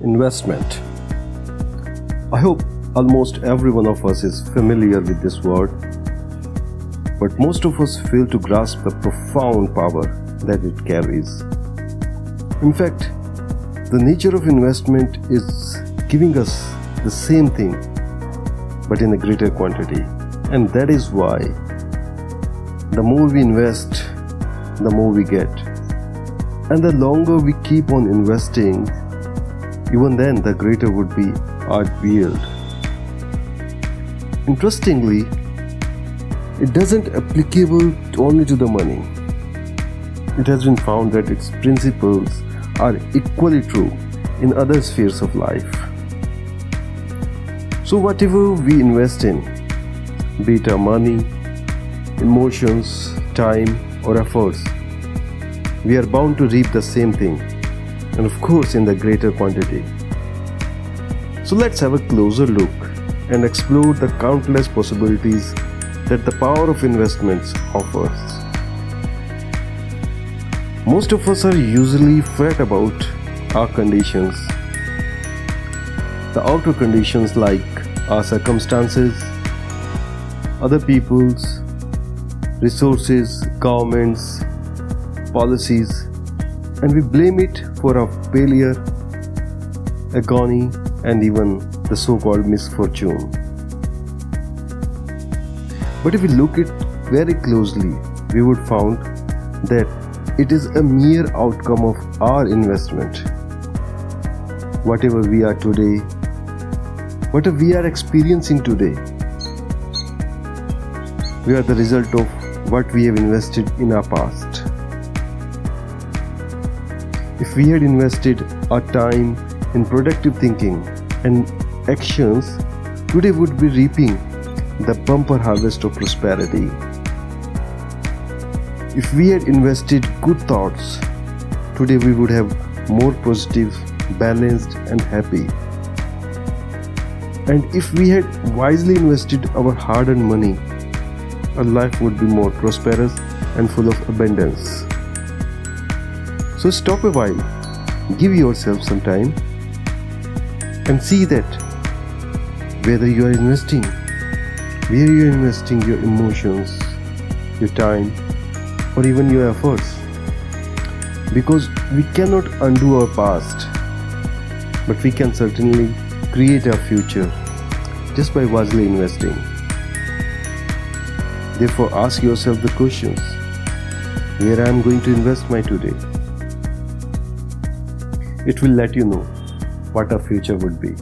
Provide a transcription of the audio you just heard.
Investment. I hope almost every one of us is familiar with this word, but most of us fail to grasp the profound power that it carries. In fact, the nature of investment is giving us the same thing but in a greater quantity, and that is why the more we invest, the more we get. And the longer we keep on investing, even then the greater would be our yield. Interestingly, it doesn't applicable only to the money. It has been found that its principles are equally true in other spheres of life. So whatever we invest in, be it our money, emotions, time, or efforts, we are bound to reap the same thing, and of course, in the greater quantity. So, let's have a closer look and explore the countless possibilities that the power of investments offers. Most of us are usually fret about our conditions, the outer conditions like our circumstances, other people's resources, governments, policies, and we blame it for our failure, agony, and even the so called misfortune. But if we look at very closely, we would find that it is a mere outcome of our investment. Whatever we are today, whatever we are experiencing today, we are the result of what we have invested in our past. If we had invested our time in productive thinking and actions, today would be reaping the bumper harvest of prosperity. If we had invested good thoughts, today we would have more positive, balanced, and happy. And if we had wisely invested our hard earned money, our life would be more prosperous and full of abundance. So stop a while, give yourself some time, and see that whether you are investing, where you are investing your emotions, your time, or even your efforts. Because we cannot undo our past, but we can certainly create our future just by wisely investing. Therefore, ask yourself the questions where I am going to invest my today. It will let you know what our future would be.